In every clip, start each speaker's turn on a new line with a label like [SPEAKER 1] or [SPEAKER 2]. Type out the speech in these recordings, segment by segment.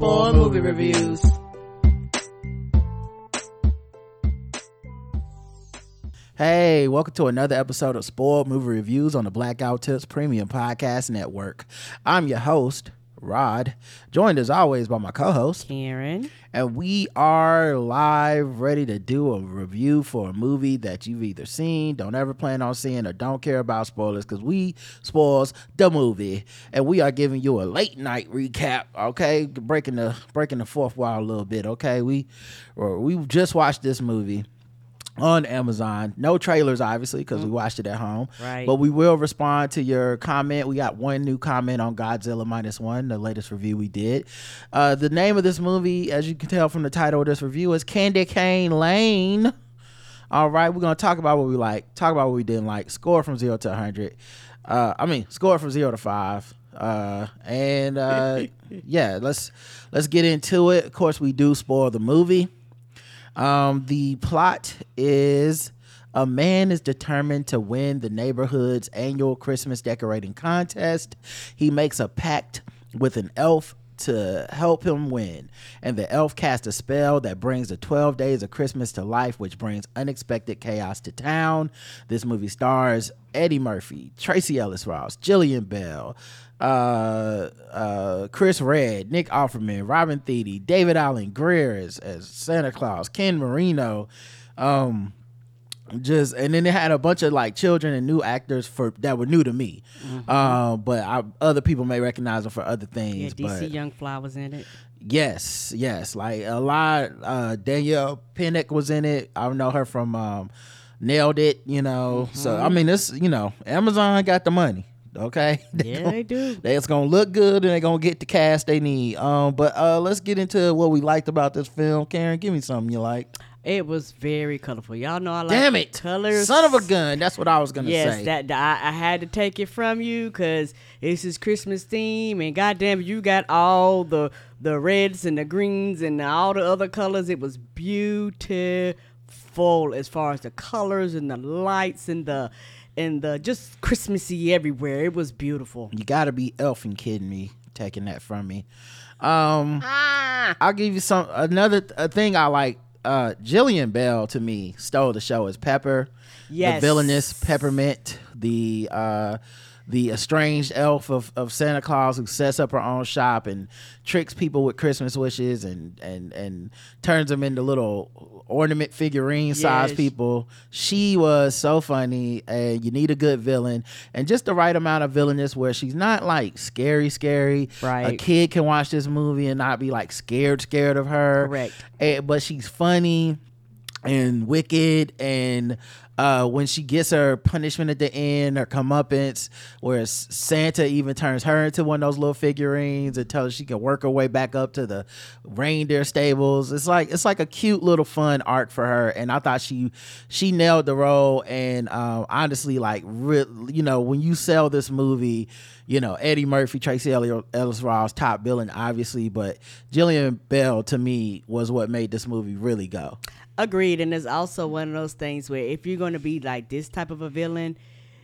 [SPEAKER 1] AIDS. Movie reviews. Hey, welcome to another episode of Spoiled Movie Reviews on the Blackout Tips Premium Podcast Network. I'm your host, Rod, joined as always by my co-host
[SPEAKER 2] Karen,
[SPEAKER 1] and we are live, ready to do a review for a movie that you've either seen, don't ever plan on seeing, or don't care about spoilers because we spoils the movie, and we are giving you a late night recap. Okay, breaking the breaking the fourth wall a little bit. Okay, we we just watched this movie on Amazon. No trailers, obviously, because we watched it at home.
[SPEAKER 2] Right.
[SPEAKER 1] But we will respond to your comment. We got one new comment on Godzilla minus one, the latest review we did. Uh, the name of this movie, as you can tell from the title of this review, is Candy Cane Lane. All right, we're gonna talk about what we like, talk about what we didn't like, score from zero to hundred. Uh, I mean, score from zero to five. Uh, and uh, yeah, let's let's get into it. Of course, we do spoil the movie. Um, the plot is a man is determined to win the neighborhood's annual Christmas decorating contest. He makes a pact with an elf to help him win. And the elf casts a spell that brings the 12 days of Christmas to life, which brings unexpected chaos to town. This movie stars Eddie Murphy, Tracee Ellis Ross, Jillian Bell, uh, uh, Chris Redd, Nick Offerman, Robin Thede, David Alan Grier as, as Santa Claus, Ken Marino, um, just and then they had a bunch of like children and new actors for that were new to me,
[SPEAKER 2] Mm-hmm.
[SPEAKER 1] um, but I, other people may recognize them for other things.
[SPEAKER 2] yeah, DC
[SPEAKER 1] but
[SPEAKER 2] Young Fly was in it.
[SPEAKER 1] yes, yes, like a lot. Uh, Danielle Pinnock was in it. I know her from um, Nailed It. You know, so
[SPEAKER 2] Mm-hmm.
[SPEAKER 1] I mean, this you know, Amazon got the money. Okay,
[SPEAKER 2] Yeah, they do.
[SPEAKER 1] they- it's gonna look good and they're gonna get the cast they need. Um, but uh, let's get into what we liked about this film. Karen, give me something you like.
[SPEAKER 2] It was very colorful. Y'all know I like
[SPEAKER 1] Damn it,
[SPEAKER 2] colors.
[SPEAKER 1] son of a gun. That's what I was gonna
[SPEAKER 2] Yes,
[SPEAKER 1] say.
[SPEAKER 2] that I, I had to take it from you because this is Christmas theme, and goddamn, you got all the the reds and the greens and all the other colors. It was beautiful as far as the colors and the lights and the and the just Christmassy everywhere. It was beautiful.
[SPEAKER 1] you gotta be elfing kidding me, taking that from me. Um,
[SPEAKER 2] Ah,
[SPEAKER 1] I'll give you some another th- a thing I like. Uh, Jillian Bell to me stole the show as Pepper,
[SPEAKER 2] Yes.
[SPEAKER 1] the villainous Peppermint, the uh, the estranged elf of, of Santa Claus who sets up her own shop and tricks people with Christmas wishes and and and turns them into little ornament figurine size people. She was so funny, and you need a good villain and just the right amount of villainous where she's not like scary, scary.
[SPEAKER 2] Right, A
[SPEAKER 1] kid can watch this movie and not be like scared, scared of her.
[SPEAKER 2] Correct.
[SPEAKER 1] And- but she's funny and wicked and uh, when she gets her punishment at the end, her comeuppance, where Santa even turns her into one of those little figurines and tells her she can work her way back up to the reindeer stables. It's like it's like a cute little fun arc for her, and I thought she she nailed the role. And um, honestly, like re- you know, when you sell this movie, you know Eddie Murphy, Tracee Elli- Ellis Ross, top billing, obviously, but Jillian Bell to me was what made this movie really go.
[SPEAKER 2] Agreed, and it's also one of those things where if you're going to be like this type of a villain,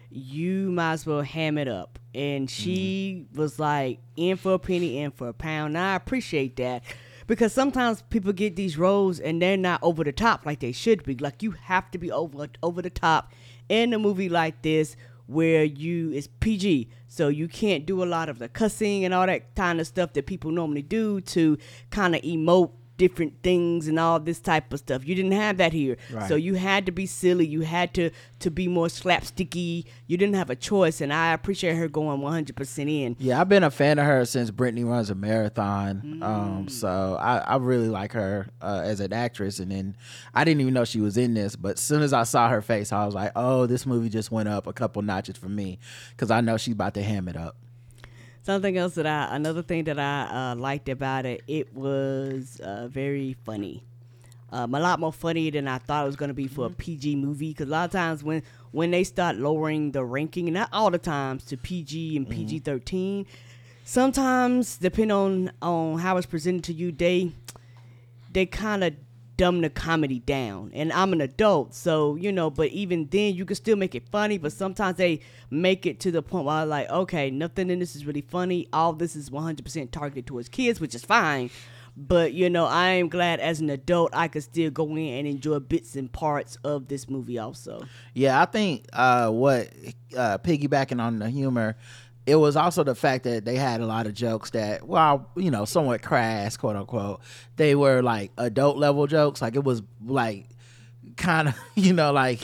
[SPEAKER 2] you might as well ham it up. And she mm-hmm. was like in for a penny, in for a pound. And I appreciate that because sometimes people get these roles and they're not over the top like they should be. Like you have to be over over the top in a movie like this where you it's PG, so you can't do a lot of the cussing and all that kind of stuff that people normally do to kind of emote different things and all this type of stuff. You didn't have that here.
[SPEAKER 1] Right.
[SPEAKER 2] So you had to be silly. You had to to be more slapsticky. You didn't have a choice and I appreciate her going 100% in.
[SPEAKER 1] Yeah, I've been a fan of her since Brittany runs a marathon. Um, so I, I really like her uh, as an actress. And then I didn't even know she was in this, but as soon as I saw her face, I was like, oh, this movie just went up a couple notches for me because I know she's about to ham it up.
[SPEAKER 2] Something else that I, another thing that I uh, liked about it, it was uh, very funny. Um, a lot more funny than I thought it was going to be for a PG movie. Because a lot of times when when they start lowering the ranking, not all the times to PG and PG thirteen, sometimes depending on on how it's presented to you, they they kind of dumb the comedy down. And I'm an adult, so you know. But even then, you can still make it funny. But sometimes they make it to the point where I'm like, okay, nothing in this is really funny. All this is 100% targeted towards kids, which is fine. But you know, I am glad as an adult I could still go in and enjoy bits and parts of this movie also.
[SPEAKER 1] Yeah, I think uh, what uh, piggybacking on the humor, it was also the fact that they had a lot of jokes that, well, you know, somewhat crass, quote unquote. They were like adult level jokes. Like it was like kind of, you know, like,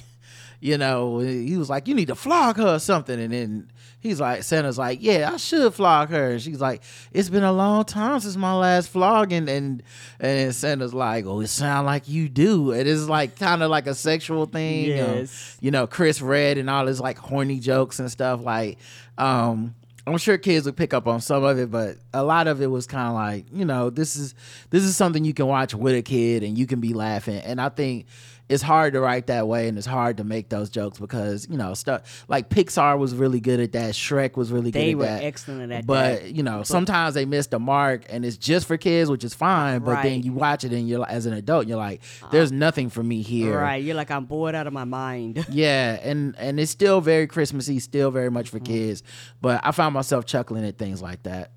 [SPEAKER 1] you know, he was like, you need to flog her or something, and then he's like, Santa's like, yeah, I should flog her, and she's like, it's been a long time since my last flogging, and and Santa's like, oh, it sound like you do, it is like kind of like a sexual thing, um,
[SPEAKER 2] Yes.
[SPEAKER 1] you know, Chris Redd and all his like horny jokes and stuff. Like, um, I'm sure kids would pick up on some of it, but a lot of it was kind of like, you know, this is this is something you can watch with a kid and you can be laughing. And I think it's hard to write that way and it's hard to make those jokes because you know stuff like Pixar was really good at that. Shrek was really good at that.
[SPEAKER 2] They
[SPEAKER 1] at
[SPEAKER 2] were
[SPEAKER 1] that.
[SPEAKER 2] excellent at
[SPEAKER 1] but
[SPEAKER 2] that.
[SPEAKER 1] But you know, sometimes they miss the mark and it's just for kids, which is fine. But then
[SPEAKER 2] Right. Uh-huh.
[SPEAKER 1] you watch it and you're as an adult, you're like, there's nothing for me here.
[SPEAKER 2] Right, you're like I'm bored out of my mind.
[SPEAKER 1] Yeah, and and it's still very Christmassy, still very much for
[SPEAKER 2] Mm-hmm.
[SPEAKER 1] kids. But I found myself chuckling at things like that.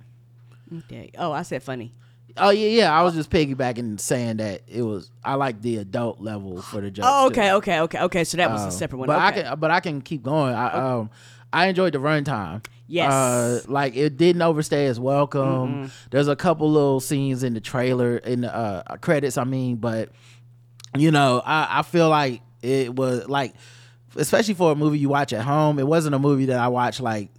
[SPEAKER 2] okay. Oh, I said funny.
[SPEAKER 1] Oh yeah, yeah. I was just piggybacking and saying that it was. I like the adult level for the jokes.
[SPEAKER 2] Oh,
[SPEAKER 1] too.
[SPEAKER 2] okay, okay, okay, okay. So that was
[SPEAKER 1] Um,
[SPEAKER 2] a separate one.
[SPEAKER 1] But
[SPEAKER 2] okay.
[SPEAKER 1] I can, but I can keep going. I um, I enjoyed the runtime.
[SPEAKER 2] Yes.
[SPEAKER 1] Uh, like it didn't overstay its welcome. There's a couple little scenes in the trailer in the uh, credits. I mean, but you know, I, I feel like it was like, especially for a movie you watch at home. It wasn't a movie that I watched like.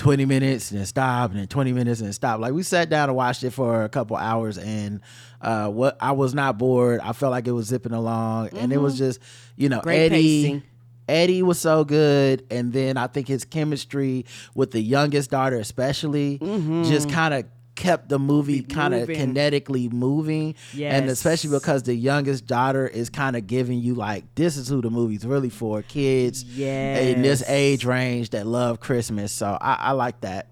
[SPEAKER 1] 20 minutes and then stop and then 20 minutes and then stop. Like we sat down and watched it for a couple hours and uh what I was not bored. I felt like it was zipping along and it was just, you know,
[SPEAKER 2] Great
[SPEAKER 1] Eddie
[SPEAKER 2] pacing.
[SPEAKER 1] Eddie was so good, and then I think his chemistry with the youngest daughter, especially, just kind of kept the movie kind of kinetically moving, and especially because the youngest daughter is kind of giving you like this is who the movie's really for kids in this age range that love Christmas. So I, I like that.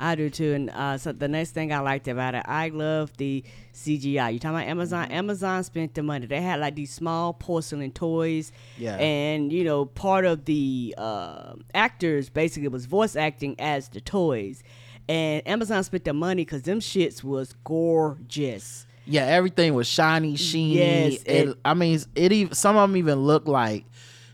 [SPEAKER 2] I do too. And uh, so the next thing I liked about it, I love the CGI. You talking about Amazon? Amazon spent the money. They had like these small porcelain toys.
[SPEAKER 1] Yeah.
[SPEAKER 2] And you know, part of the uh, actors basically was voice acting as the toys. And Amazon spent the money because them shits was gorgeous.
[SPEAKER 1] Yeah, everything was shiny, sheeny.
[SPEAKER 2] Yes,
[SPEAKER 1] it,
[SPEAKER 2] it-
[SPEAKER 1] I mean, it even some of them even looked like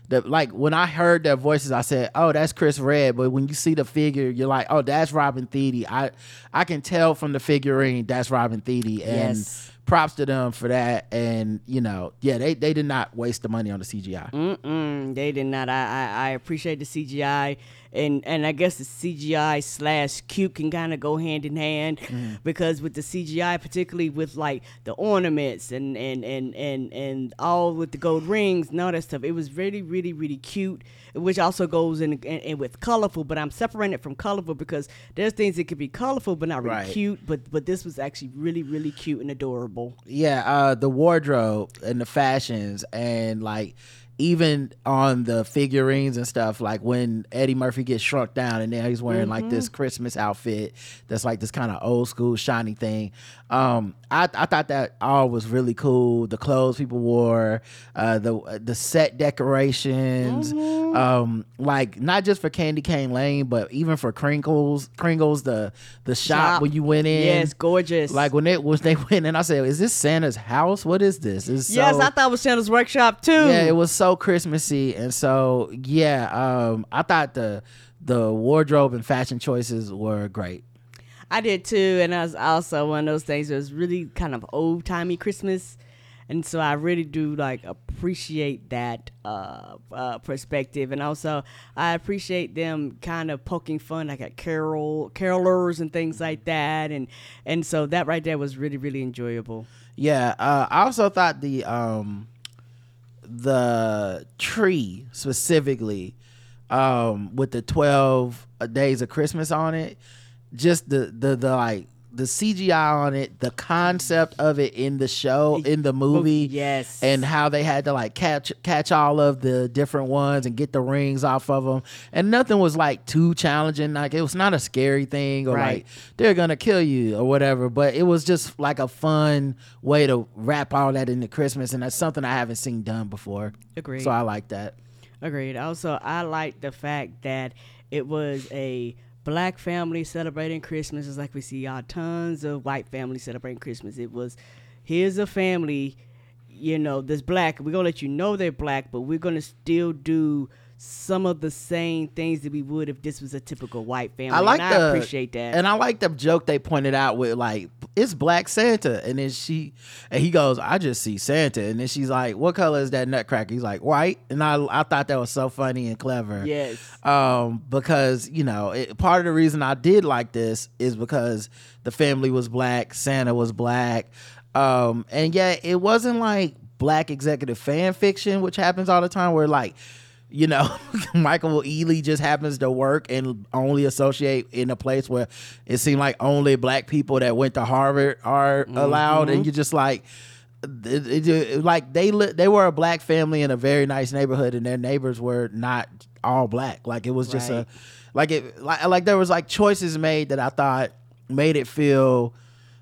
[SPEAKER 1] the like when I heard their voices, I said, "Oh, that's Chris Redd." But when you see the figure, you're like, "Oh, that's Robin Thede." I I can tell from the figurine that's Robin Thede, and
[SPEAKER 2] Yes.
[SPEAKER 1] props to them for that. And you know, yeah, they they did not waste the money on the CGI.
[SPEAKER 2] Mm-mm, they did not. I, I, I appreciate the CGI, and and I guess the CGI slash cute can kind of go hand in hand because with the CGI, particularly with like the ornaments and and and and and all with the gold rings and all that stuff, it was really really really cute. Which also goes in, in, in with colorful, but I'm separating it from colorful because there's things that could be colorful but not really
[SPEAKER 1] Right.
[SPEAKER 2] cute. But but this was actually really really cute and adorable.
[SPEAKER 1] Yeah, uh, the wardrobe and the fashions and like even on the figurines and stuff, like when Eddie Murphy gets shrunk down and now he's wearing like this Christmas outfit that's like this kind of old school shiny thing. Um, I, I thought that all was really cool. The clothes people wore, uh, the the set decorations, um, like not just for Candy Cane Lane, but even for Crinkles, Kringles, the the shop,
[SPEAKER 2] Shop.
[SPEAKER 1] when you went in.
[SPEAKER 2] Yes, gorgeous.
[SPEAKER 1] Like when it was they went in and I said, "Is this Santa's house? What is this?" It's
[SPEAKER 2] yes,
[SPEAKER 1] so,
[SPEAKER 2] I thought it was Santa's workshop too.
[SPEAKER 1] yeah, it was so Christmassy, and so yeah, um, I thought the the wardrobe and fashion choices were great.
[SPEAKER 2] I did too, and I was also one of those things that was really kind of old timey Christmas, and so I really do like appreciate that uh, uh, perspective, and also I appreciate them kind of poking fun like at carol carolers and things like that, and and so that right there was really really enjoyable.
[SPEAKER 1] Yeah, uh, I also thought the um, the tree specifically um, with the twelve days of Christmas on it. just the the the like the CGI on it, the concept of it in the show, in the movie,
[SPEAKER 2] Yes.
[SPEAKER 1] and how they had to like catch catch all of the different ones and get the rings off of them, and nothing was like too challenging. Like it was not a scary thing or
[SPEAKER 2] Right.
[SPEAKER 1] like they're gonna kill you or whatever, but it was just like a fun way to wrap all that into Christmas, and that's something I haven't seen done before.
[SPEAKER 2] Agreed.
[SPEAKER 1] So I like that.
[SPEAKER 2] Agreed. Also, I like the fact that it was a black family celebrating Christmas, is like we see uh, tons of white families celebrating Christmas. It was here's a family, you know, that's black. We're gonna let you know they're black, but we're gonna still do some of the same things that we would if this was a typical white family.
[SPEAKER 1] I like
[SPEAKER 2] and
[SPEAKER 1] the
[SPEAKER 2] I appreciate that.
[SPEAKER 1] and I like the joke they pointed out with like it's Black Santa, and then she and he goes, I just see Santa, and then she's like, What color is that nutcracker? He's like white, and I I thought that was so funny and clever.
[SPEAKER 2] yes.
[SPEAKER 1] Um, because you know, it, part of the reason I did like this is because the family was black, Santa was black, um, and yet it wasn't like black executive fan fiction, which happens all the time, where like, you know, Michael Ealy just happens to work and only associate in a place where it seemed like only black people that went to Harvard are allowed, and mm-hmm. you're just like. It, it, it- like they li- they were a black family in a very nice neighborhood, and their neighbors were not all black. Like it was just
[SPEAKER 2] Right.
[SPEAKER 1] a like it like like there was like choices made that I thought made it feel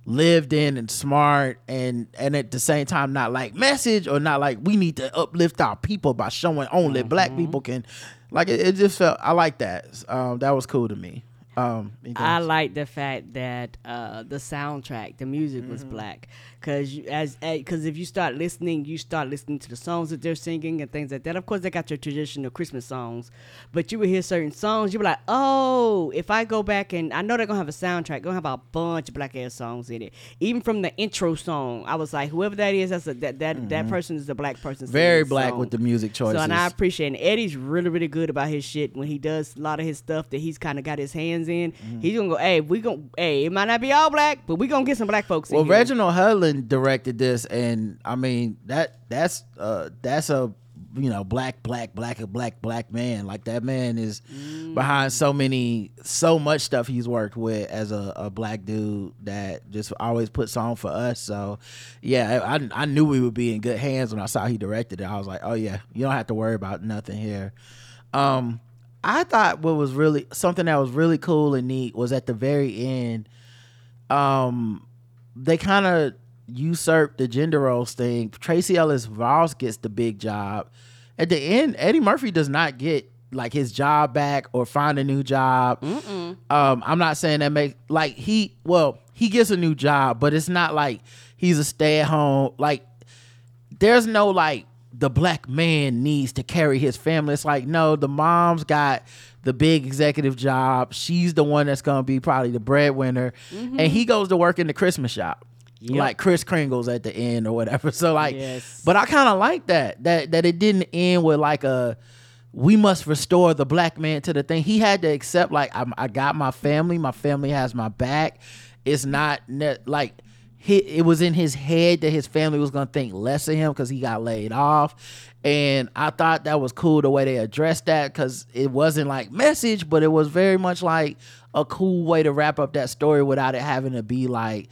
[SPEAKER 1] lived in and smart and and at the same time not like message or not like we need to uplift our people by showing only black people can like it, it just felt I like that. Um that was cool to me. Um
[SPEAKER 2] I like the fact that uh, the soundtrack, the music
[SPEAKER 1] Mm-hmm.
[SPEAKER 2] was black, because as because if you start listening, you start listening to the songs that they're singing and things like that. Of course, they got your traditional Christmas songs, but you would hear certain songs, you be like, oh, if I go back and I know they're gonna have a soundtrack, gonna have a bunch of black ass songs in it. Even from the intro song, I was like, whoever that is, that's a, that that that person is a black person.
[SPEAKER 1] Mm-hmm. very black
[SPEAKER 2] song.
[SPEAKER 1] with the music choices
[SPEAKER 2] So and I appreciate it. And Eddie's really, really good about his shit when he does a lot of his stuff that he's kind of got his hands in.
[SPEAKER 1] Mm-hmm.
[SPEAKER 2] He's gonna go, hey, we gonna, hey, it might not be all black, but we gonna get some black folks.
[SPEAKER 1] Well. Reginald Hudlin directed this, and I mean that that's uh that's a you know black black black black black man. Like that man is behind so many so much stuff he's worked with as a, a black dude that just always puts on for us. So yeah, I I knew we would be in good hands when I saw he directed it. I was like, oh yeah, you don't have to worry about nothing here. Um, I thought what was really something that was really cool and neat was at the very end. Um, they kind of usurped the gender roles thing. Tracee Ellis Ross gets the big job. At the end, Eddie Murphy does not get like his job back or find a new job. Um, I'm not saying that make like he well he gets a new job, but it's not like he's a stay at home like there's no like the black man needs to carry his family. It's like no, the mom's got the big executive job. She's the one that's gonna be probably the breadwinner, and he goes to work in the Christmas shop.
[SPEAKER 2] Yep.
[SPEAKER 1] Like Chris Kringle's at the end or whatever. So like,
[SPEAKER 2] Yes.
[SPEAKER 1] but I kind of like that that that it didn't end with like a we must restore the black man to the thing. He had to accept like I'm, I got my family. My family has my back. It's not ne- like he, it was in his head that his family was gonna think less of him because he got laid off. And I thought that was cool the way they addressed that because it wasn't like message, but it was very much like a cool way to wrap up that story without it having to be like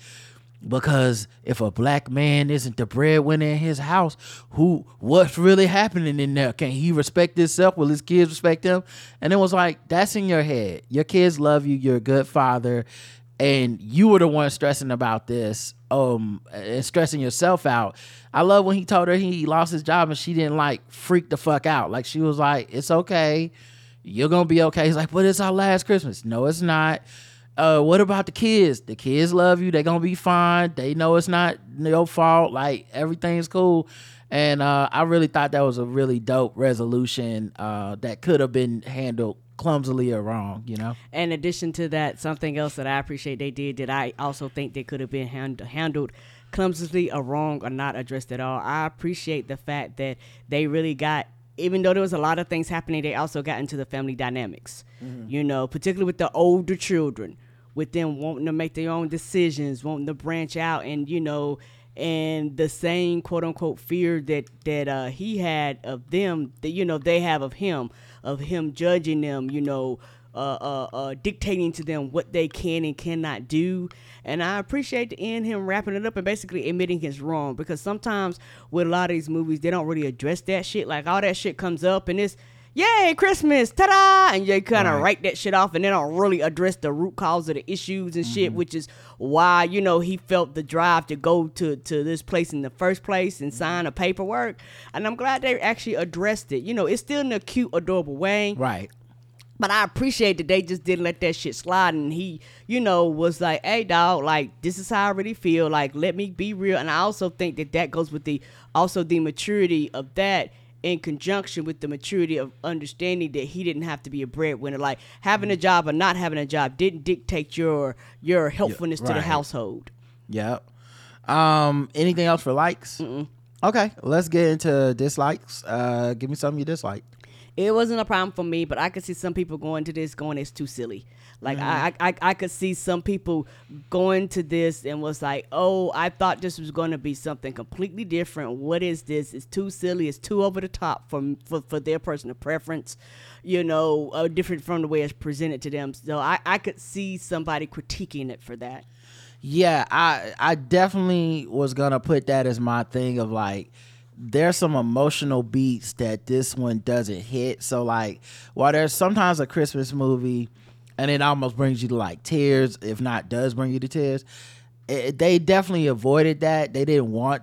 [SPEAKER 1] because if a black man isn't the breadwinner in his house, who what's really happening in there? Can he respect himself? Will his kids respect him? And it was like that's in your head. Your kids love you. You're a good father, and you were the one stressing about this, um, and stressing yourself out. I love when he told her he lost his job and she didn't like freak the fuck out. Like she was like, "It's okay, you're gonna be okay." He's like, "But it's our last Christmas." No, it's not uh, what about the kids? The kids love you. They're gonna be fine. They know it's not your fault. Like everything's cool. And uh, I really thought that was a really dope resolution uh, that could have been handled clumsily or wrong. You know.
[SPEAKER 2] In addition to that, something else that I appreciate they did that I also think they could have been hand- handled clumsily or wrong or not addressed at all. I appreciate the fact that they really got, even though there was a lot of things happening, they also got into the family dynamics. You know, particularly with the older children, with them wanting to make their own decisions, wanting to branch out, and you know. And the same quote unquote fear that that uh, he had of them, that you know they have of him, of him judging them, you know, uh, uh, uh, dictating to them what they can and cannot do. And I appreciate the end him wrapping it up and basically admitting his wrong because sometimes with a lot of these movies they don't really address that shit. Like all that shit comes up and it's yay Christmas, ta-da, and you kind of
[SPEAKER 1] Right.
[SPEAKER 2] write that shit off and they don't really address the root cause of the issues and shit, mm-hmm. which is why you know he felt the drive to go to to this place in the first place and mm-hmm. sign a paperwork. And I'm glad they actually addressed it. You know, it's still in a cute, adorable way.
[SPEAKER 1] Right.
[SPEAKER 2] But I appreciate that they just didn't let that shit slide. And he, you know, was like, hey, dog, like, this is how I really feel. Like, let me be real. And I also think that that goes with the, also the maturity of that in conjunction with the maturity of understanding that he didn't have to be a breadwinner. Like, having a job or not having a job didn't dictate your, your helpfulness to the household.
[SPEAKER 1] Yep. Um. Anything else for likes? Okay. Let's get into dislikes. Uh, give me something you dislike.
[SPEAKER 2] It wasn't a problem for me, but I could see some people going to this going, it's too silly. Like I, I, I could see some people going to this and was like, "Oh, I thought this was going to be something completely different. What is this? It's too silly. It's too over the top for for, for their personal preference, you know, uh, different from the way it's presented to them." So I, I could see somebody critiquing it for that.
[SPEAKER 1] Yeah, I I definitely was gonna put that as my thing of like there's some emotional beats that this one doesn't hit. So like while there's sometimes a Christmas movie and it almost brings you to like tears, if not does bring you to tears, it, they definitely avoided that. They didn't want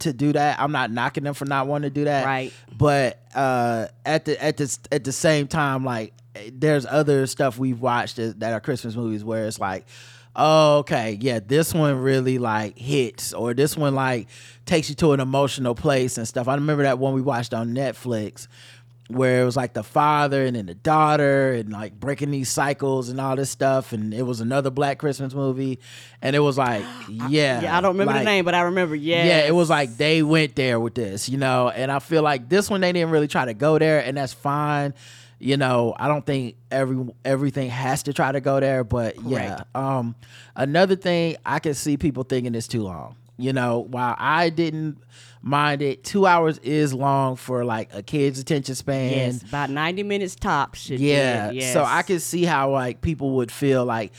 [SPEAKER 1] to do that. I'm not knocking them for not wanting to do that.
[SPEAKER 2] Right.
[SPEAKER 1] But uh at the at the at the same time like there's other stuff we've watched that, that are Christmas movies where it's like oh, okay, yeah, this one really like hits, or this one like takes you to an emotional place and stuff. I remember that one we watched on Netflix where it was like the father and then the daughter and like breaking these cycles and all this stuff and it was another black christmas movie and it was like yeah
[SPEAKER 2] Yeah, I don't remember
[SPEAKER 1] like-
[SPEAKER 2] the name, but I remember. Yeah,
[SPEAKER 1] yeah, it was like they went there with this, you know, and I feel like this one they didn't really try to go there, and that's fine. You know, I don't think every everything has to try to go there, but yeah. Um, another thing I can see people thinking it's too long. You know, while I didn't mind it, two hours is long for like a kid's attention span.
[SPEAKER 2] yes, about ninety minutes tops. Should
[SPEAKER 1] Yeah.
[SPEAKER 2] be, yes.
[SPEAKER 1] So I can see how like people would feel like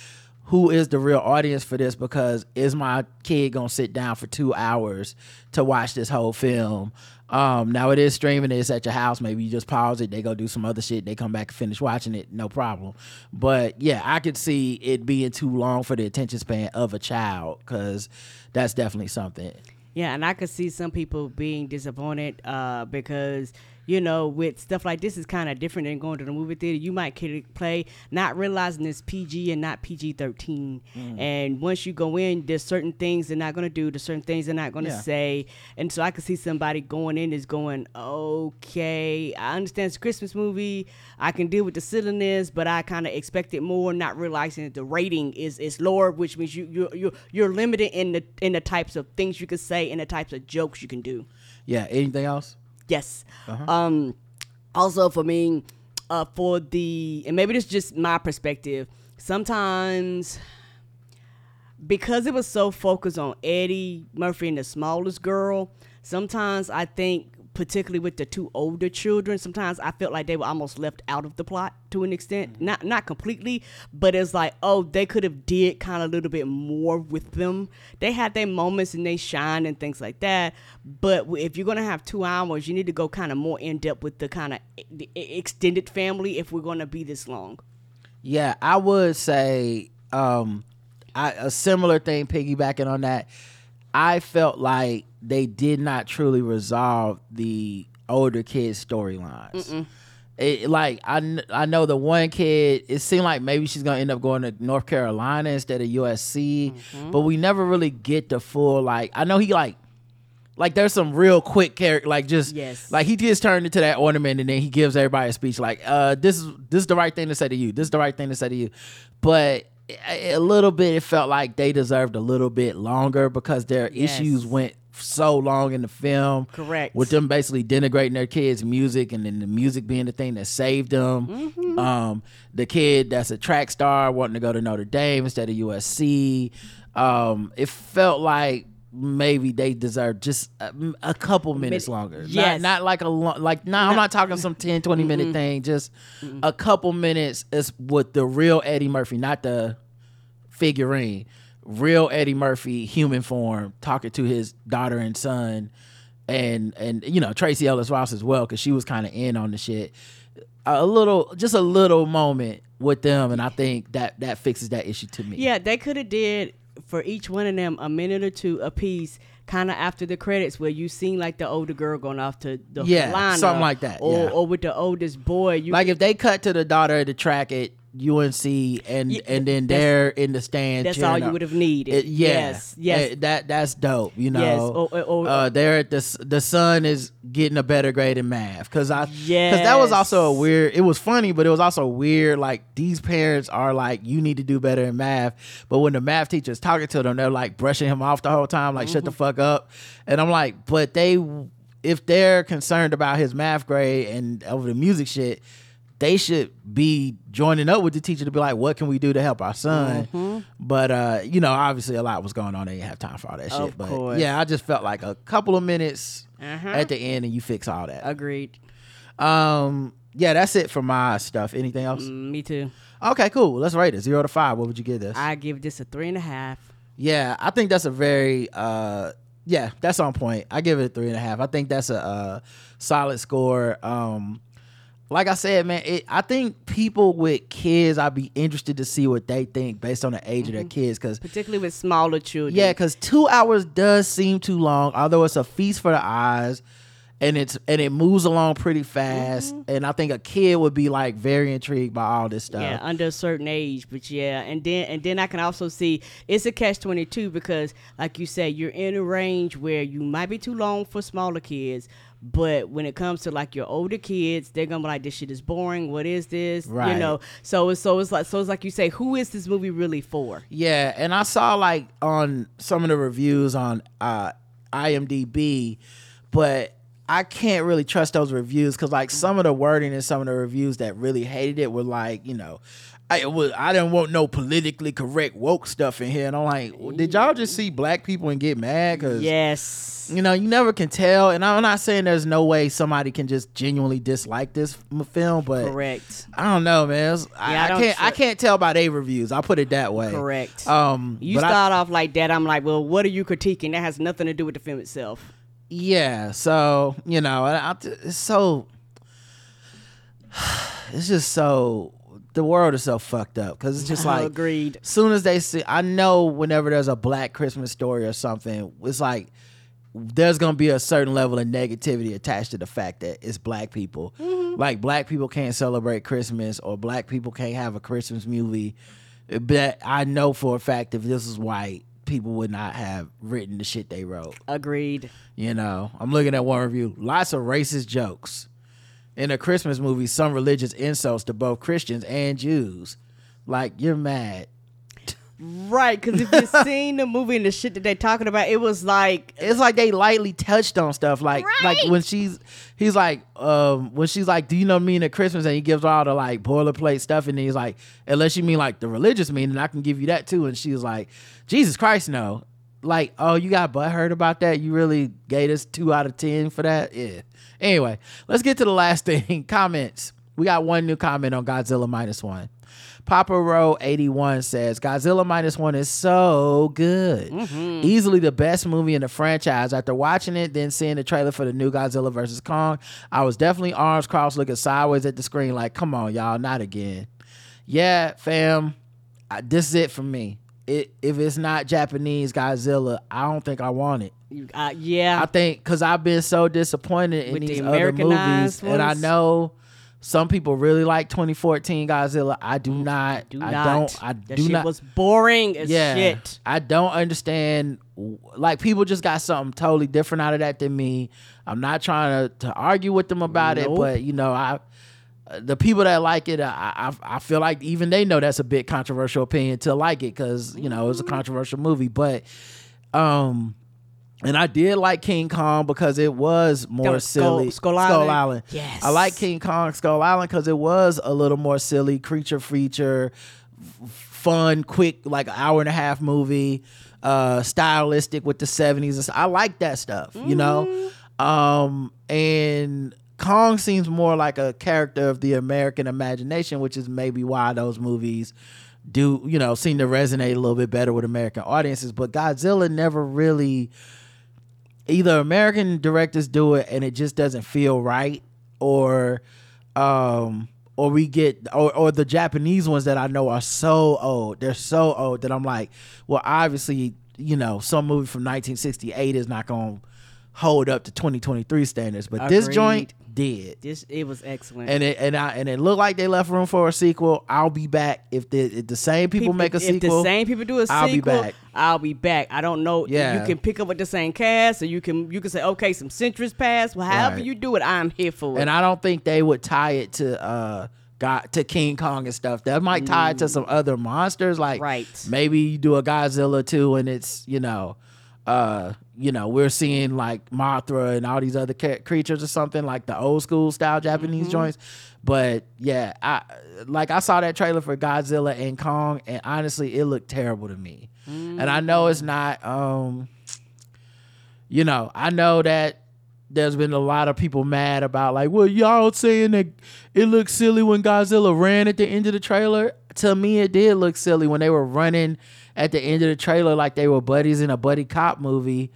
[SPEAKER 1] who is the real audience for this because is my kid gonna sit down for two hours to watch this whole film? Um, now it is streaming, it's at your house. Maybe you just pause it, they go do some other shit, they come back and finish watching it, no problem. But yeah, I could see it being too long for the attention span of a child because that's definitely something.
[SPEAKER 2] Yeah, and I could see some people being disappointed uh, because you know with stuff like this is kind of different than going to the movie theater. You might play not realizing it's PG and not PG thirteen,
[SPEAKER 1] Mm.
[SPEAKER 2] and once you go in, there's certain things they're not going to do, there's certain things they're not going to
[SPEAKER 1] Yeah.
[SPEAKER 2] say, and so I could see somebody going in is going, okay, I understand it's a Christmas movie, I can deal with the silliness, but I kind of expected more, not realizing that the rating is is lower, which means you you you you're limited in the in the types of things you can say and the types of jokes you can do.
[SPEAKER 1] Yeah. Anything else?
[SPEAKER 2] Yes. Um, also for me, uh, for the and maybe this is just my perspective. Sometimes because it was so focused on Eddie Murphy and the smallest girl, sometimes I think particularly with the two older children, sometimes I felt like they were almost left out of the plot to an extent. Not not completely, but it's like, oh, they could have did kind of a little bit more with them. They had their moments and they shine and things like that. But if you're gonna have two hours, you need to go kind of more in depth with the kind of extended family if we're gonna be this long.
[SPEAKER 1] Yeah, I would say um, I, a similar thing. Piggybacking on that, I felt like they did not truly resolve the older kids' storylines. It, like I, kn- I know the one kid. It seemed like maybe she's gonna end up going to North Carolina instead of USC, but we never really get the full like. I know he like. Like there's some real quick character, like just
[SPEAKER 2] Yes.
[SPEAKER 1] like he just turned into that ornament, and then he gives everybody a speech like, "Uh, this is this is the right thing to say to you. This is the right thing to say to you." But a a little bit, it felt like they deserved a little bit longer because their
[SPEAKER 2] Yes.
[SPEAKER 1] issues went so long in the film.
[SPEAKER 2] Correct.
[SPEAKER 1] With them basically denigrating their kids' music, and then the music being the thing that saved them.
[SPEAKER 2] Mm-hmm.
[SPEAKER 1] Um, the kid that's a track star wanting to go to Notre Dame instead of USC. Um, it felt like maybe they deserve just a, a couple minutes
[SPEAKER 2] Minute-
[SPEAKER 1] longer. Not-
[SPEAKER 2] yes.
[SPEAKER 1] Not, like a long, like, nah, I'm not talking some 10, 20 minute thing. Just a couple minutes is with the real Eddie Murphy, not the figurine. Real Eddie Murphy, human form, talking to his daughter and son, and and you know Tracee Ellis Ross as well, because she was kind of in on the shit. A little, just a little moment with them, and I think that that fixes that issue to me.
[SPEAKER 2] Yeah, they could have did for each one of them a minute or two a piece, kind of after the credits, where you seen like the older girl going off to the
[SPEAKER 1] Yeah, something like that,
[SPEAKER 2] or
[SPEAKER 1] yeah.
[SPEAKER 2] or with the oldest boy. You
[SPEAKER 1] like if they cut to the daughter the track at UNC and
[SPEAKER 2] Yeah,
[SPEAKER 1] and then they're in the stands.
[SPEAKER 2] that's all you would have needed.
[SPEAKER 1] It- yeah,
[SPEAKER 2] Yes, yes.
[SPEAKER 1] Eh, that that's dope. You know,
[SPEAKER 2] Yes, or- or- or-
[SPEAKER 1] uh, they're at the the son is getting a better grade in math because I yeah because that was also a weird. It was funny, but it was also weird. Like these parents are like, you need to do better in math, but when the math teacher is talking to them, they're like brushing him off the whole time, like shut the
[SPEAKER 2] Mm-hmm.
[SPEAKER 1] fuck up. And I'm like, but they if they're concerned about his math grade and over the music shit. They should be joining up with the teacher to be like, "What can we do to help our son?"
[SPEAKER 2] Mm-hmm.
[SPEAKER 1] But uh, you know, obviously a lot was going on. They didn't have time for all that shit. But
[SPEAKER 2] course.
[SPEAKER 1] yeah, I just felt like a couple of minutes
[SPEAKER 2] Uh-huh.
[SPEAKER 1] at the end, and you fix all that.
[SPEAKER 2] Agreed.
[SPEAKER 1] Um, yeah, that's it for my stuff. Anything else?
[SPEAKER 2] Mm, me too.
[SPEAKER 1] Okay, cool. Let's rate it zero to five. What would you give this?
[SPEAKER 2] I give this a three and a half.
[SPEAKER 1] yeah, I think that's a very uh, yeah, that's on point. I give it a three and a half. I think that's a, uh solid score. Um, like I said, man, it, I think people with kids, I'd be interested to see what they think based on the age of their kids, because
[SPEAKER 2] particularly with smaller children.
[SPEAKER 1] Yeah, because two hours does seem too long, although it's a feast for the eyes, and it's and it moves along pretty fast.
[SPEAKER 2] Mm-hmm.
[SPEAKER 1] And I think a kid would be like very intrigued by all this stuff.
[SPEAKER 2] Yeah, under a certain age, but yeah, and then and then I can also see it's a catch twenty two because, like you said, you're in a range where you might be too long for smaller kids, but when it comes to like your older kids, they're gonna be like, "This shit is boring. What is this?"
[SPEAKER 1] Right.
[SPEAKER 2] You know. So it's so it's like so it's like you say, who is this movie really for?
[SPEAKER 1] Yeah, and I saw like on some of the reviews on uh, IMDb, but I can't really trust those reviews because like some of the wording in some of the reviews that really hated it were like, you know, I was I didn't want no politically correct woke stuff in here, and I'm like, well, did y'all just see black people and get mad? Cause
[SPEAKER 2] Yes.
[SPEAKER 1] you know, you never can tell. And I'm not saying there's no way somebody can just genuinely dislike this film, but
[SPEAKER 2] Correct.
[SPEAKER 1] I don't know, man. I,
[SPEAKER 2] Yeah, I
[SPEAKER 1] I
[SPEAKER 2] don't
[SPEAKER 1] can't. I can't tell by their reviews. I'll put it that way.
[SPEAKER 2] Correct.
[SPEAKER 1] Um,
[SPEAKER 2] You
[SPEAKER 1] but I-
[SPEAKER 2] start off like that. I'm like, well, what are you critiquing? That has nothing to do with the film itself.
[SPEAKER 1] yeah. So you know, I, I, it's so. It's just so. The world is so fucked up because it's just like
[SPEAKER 2] agreed.
[SPEAKER 1] soon as they see i know whenever there's a black christmas story or something it's like there's gonna be a certain level of negativity attached to the fact that it's black people mm-hmm. like black people can't celebrate christmas or black people can't have a christmas movie but i know for a fact if this was white people would not have written the shit they wrote
[SPEAKER 2] Agreed.
[SPEAKER 1] you know i'm looking at one review lots of racist jokes in a christmas movie some religious insults to both christians and jews. Like you're mad.
[SPEAKER 2] Right, because if you've seen the movie and the shit that they're talking about, it was like
[SPEAKER 1] it's like they lightly touched on stuff like like when she's he's like um when she's like do you know meaning at christmas? And he gives her all the like boilerplate stuff and he's like unless you mean like the religious meaning i can give you that too. And she's like jesus christ no. Like oh you got butthurt about that? You really gave us two out of ten for that? Yeah anyway let's get to the last thing comments we got one new comment on godzilla minus one Papa Row 81 says Godzilla Minus One is so good. Mm-hmm. Easily the best movie in the franchise. After watching it, then seeing the trailer for the new Godzilla vs. Kong, I was definitely arms crossed looking sideways at the screen like, come on, y'all, not again. Yeah, fam, I, this is it for me. It, if it's not Japanese Godzilla, I don't think I want it.
[SPEAKER 2] uh, yeah,
[SPEAKER 1] I think because I've been so disappointed in
[SPEAKER 2] With the
[SPEAKER 1] these other movies,
[SPEAKER 2] Americanized
[SPEAKER 1] and I know some people really like 2014 Godzilla. I do not.
[SPEAKER 2] Do
[SPEAKER 1] I
[SPEAKER 2] not.
[SPEAKER 1] don't. I
[SPEAKER 2] that
[SPEAKER 1] do
[SPEAKER 2] shit
[SPEAKER 1] not.
[SPEAKER 2] was boring as
[SPEAKER 1] yeah,
[SPEAKER 2] shit.
[SPEAKER 1] I don't understand. Like people just got something totally different out of that than me. I'm not trying to to argue with them about it, but you know, I the people that like it, I, I I feel like even they know that's a bit controversial opinion to like it because you know it's a controversial movie. But um, and I did like King Kong because it was more
[SPEAKER 2] Skull-
[SPEAKER 1] silly.
[SPEAKER 2] Skull Island?
[SPEAKER 1] Island.
[SPEAKER 2] Yes.
[SPEAKER 1] I like King Kong Skull Island because it was a little more silly, creature feature, fun, quick, like an hour and a half movie. uh stylistic with the 70s. I like that stuff, you know. Um and Kong seems more like a character of the American imagination, which is maybe why those movies do, you know, seem to resonate a little bit better with American audiences, but Godzilla never really either American directors do it and it just doesn't feel right or um or we get or, or the Japanese ones that I know are so old. They're so old that I'm like, well, obviously, you know, some movie from 1968 is not going to hold up to 2023 standards, but this joint did.
[SPEAKER 2] This it was excellent.
[SPEAKER 1] And it and I and it looked like they left room for a sequel. I'll be back if the if the same people, make a
[SPEAKER 2] if
[SPEAKER 1] sequel.
[SPEAKER 2] the same people do a
[SPEAKER 1] I'll be back.
[SPEAKER 2] I'll be back. I don't know.
[SPEAKER 1] Yeah.
[SPEAKER 2] you can pick up with the same cast, or you can you can say okay, some centuries pass. Well, however
[SPEAKER 1] Right.
[SPEAKER 2] you do it, I'm here for it.
[SPEAKER 1] and I don't think they would tie it to uh got to King Kong and stuff. That might tie it to some other monsters, like
[SPEAKER 2] Right.
[SPEAKER 1] maybe you do a Godzilla too, and it's you know, uh, you know, we're seeing like Mothra and all these other ca- creatures or something like the old school style Japanese joints. But yeah, I like I saw that trailer for Godzilla and Kong, and honestly, it looked terrible to me. And I know it's not, um, you know, I know that there's been a lot of people mad about like, well, y'all saying that it looked silly when Godzilla ran at the end of the trailer. To me, it did look silly when they were running at the end of the trailer like they were buddies in a buddy cop movie.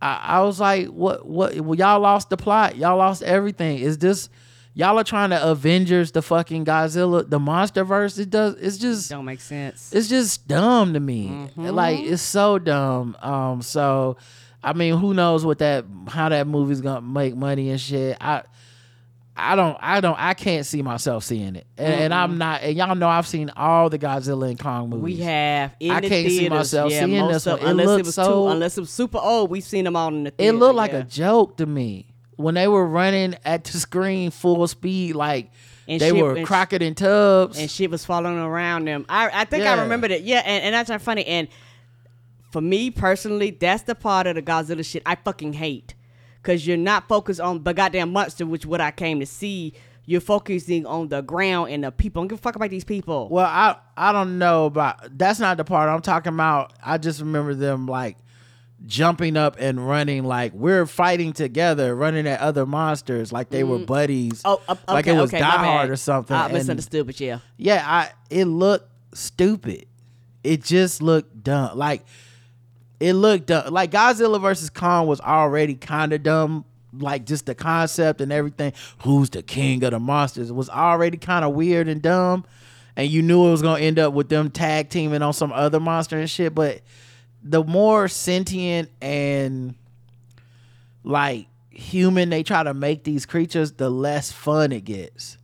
[SPEAKER 1] I, I was like, what? What? Well, y'all lost the plot. Y'all lost everything. Is this? Y'all are trying to Avengers the fucking Godzilla, the monster verse. It does. It's just
[SPEAKER 2] don't make sense.
[SPEAKER 1] it's just dumb to me.
[SPEAKER 2] Mm-hmm.
[SPEAKER 1] Like it's so dumb. Um, so I mean, who knows what that how that movie's gonna make money and shit. I I don't I don't I can't see myself seeing it. And, and I'm not and y'all know I've seen all the Godzilla and Kong movies.
[SPEAKER 2] We have in
[SPEAKER 1] I
[SPEAKER 2] the
[SPEAKER 1] can't see myself
[SPEAKER 2] yeah,
[SPEAKER 1] seeing this
[SPEAKER 2] of-
[SPEAKER 1] one. It
[SPEAKER 2] unless it was
[SPEAKER 1] so-
[SPEAKER 2] too, unless it was super old. We've seen them all in the Theater, it
[SPEAKER 1] looked like
[SPEAKER 2] yeah.
[SPEAKER 1] a joke to me. When they were running at the screen full speed, like
[SPEAKER 2] And
[SPEAKER 1] they
[SPEAKER 2] shit-
[SPEAKER 1] were
[SPEAKER 2] and sh-
[SPEAKER 1] Crockett and
[SPEAKER 2] shit was following around them. I I think
[SPEAKER 1] Yeah.
[SPEAKER 2] I remember that. Yeah, and, and that's not funny. And for me personally, that's the part of the Godzilla shit I fucking hate. Cause you're not focused on the goddamn monster, which what I came to see. You're focusing on the ground and the people. I don't give a fuck about these people.
[SPEAKER 1] Well, I I don't know about that's not the part I'm talking about. I just remember them like jumping up and running like we're fighting together, running at other monsters like they were buddies.
[SPEAKER 2] Oh, uh,
[SPEAKER 1] like it was
[SPEAKER 2] okay,
[SPEAKER 1] Die. Hard or something.
[SPEAKER 2] I
[SPEAKER 1] And
[SPEAKER 2] misunderstood, but yeah.
[SPEAKER 1] yeah, I it looked stupid. It just looked dumb. Like it looked dumb. Like Godzilla versus Kong was already kind of dumb. Like just the concept and everything. Who's the king of the monsters? It was already kind of weird and dumb. And you knew it was gonna end up with them tag teaming on some other monster and shit. But the more sentient and like human they try to make these creatures, the less fun it gets.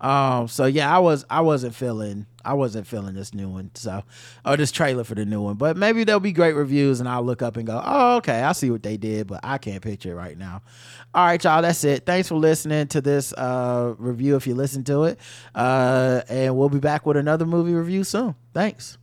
[SPEAKER 1] Um, so yeah, I was I wasn't feeling I wasn't feeling this new one. So or this trailer for the new one. But maybe there'll be great reviews and I'll look up and go, Oh, okay, I see what they did, but I can't picture it right now. All right, y'all, that's it. Thanks for listening to this uh review if you listen to it. Uh and we'll be back with another movie review soon. Thanks.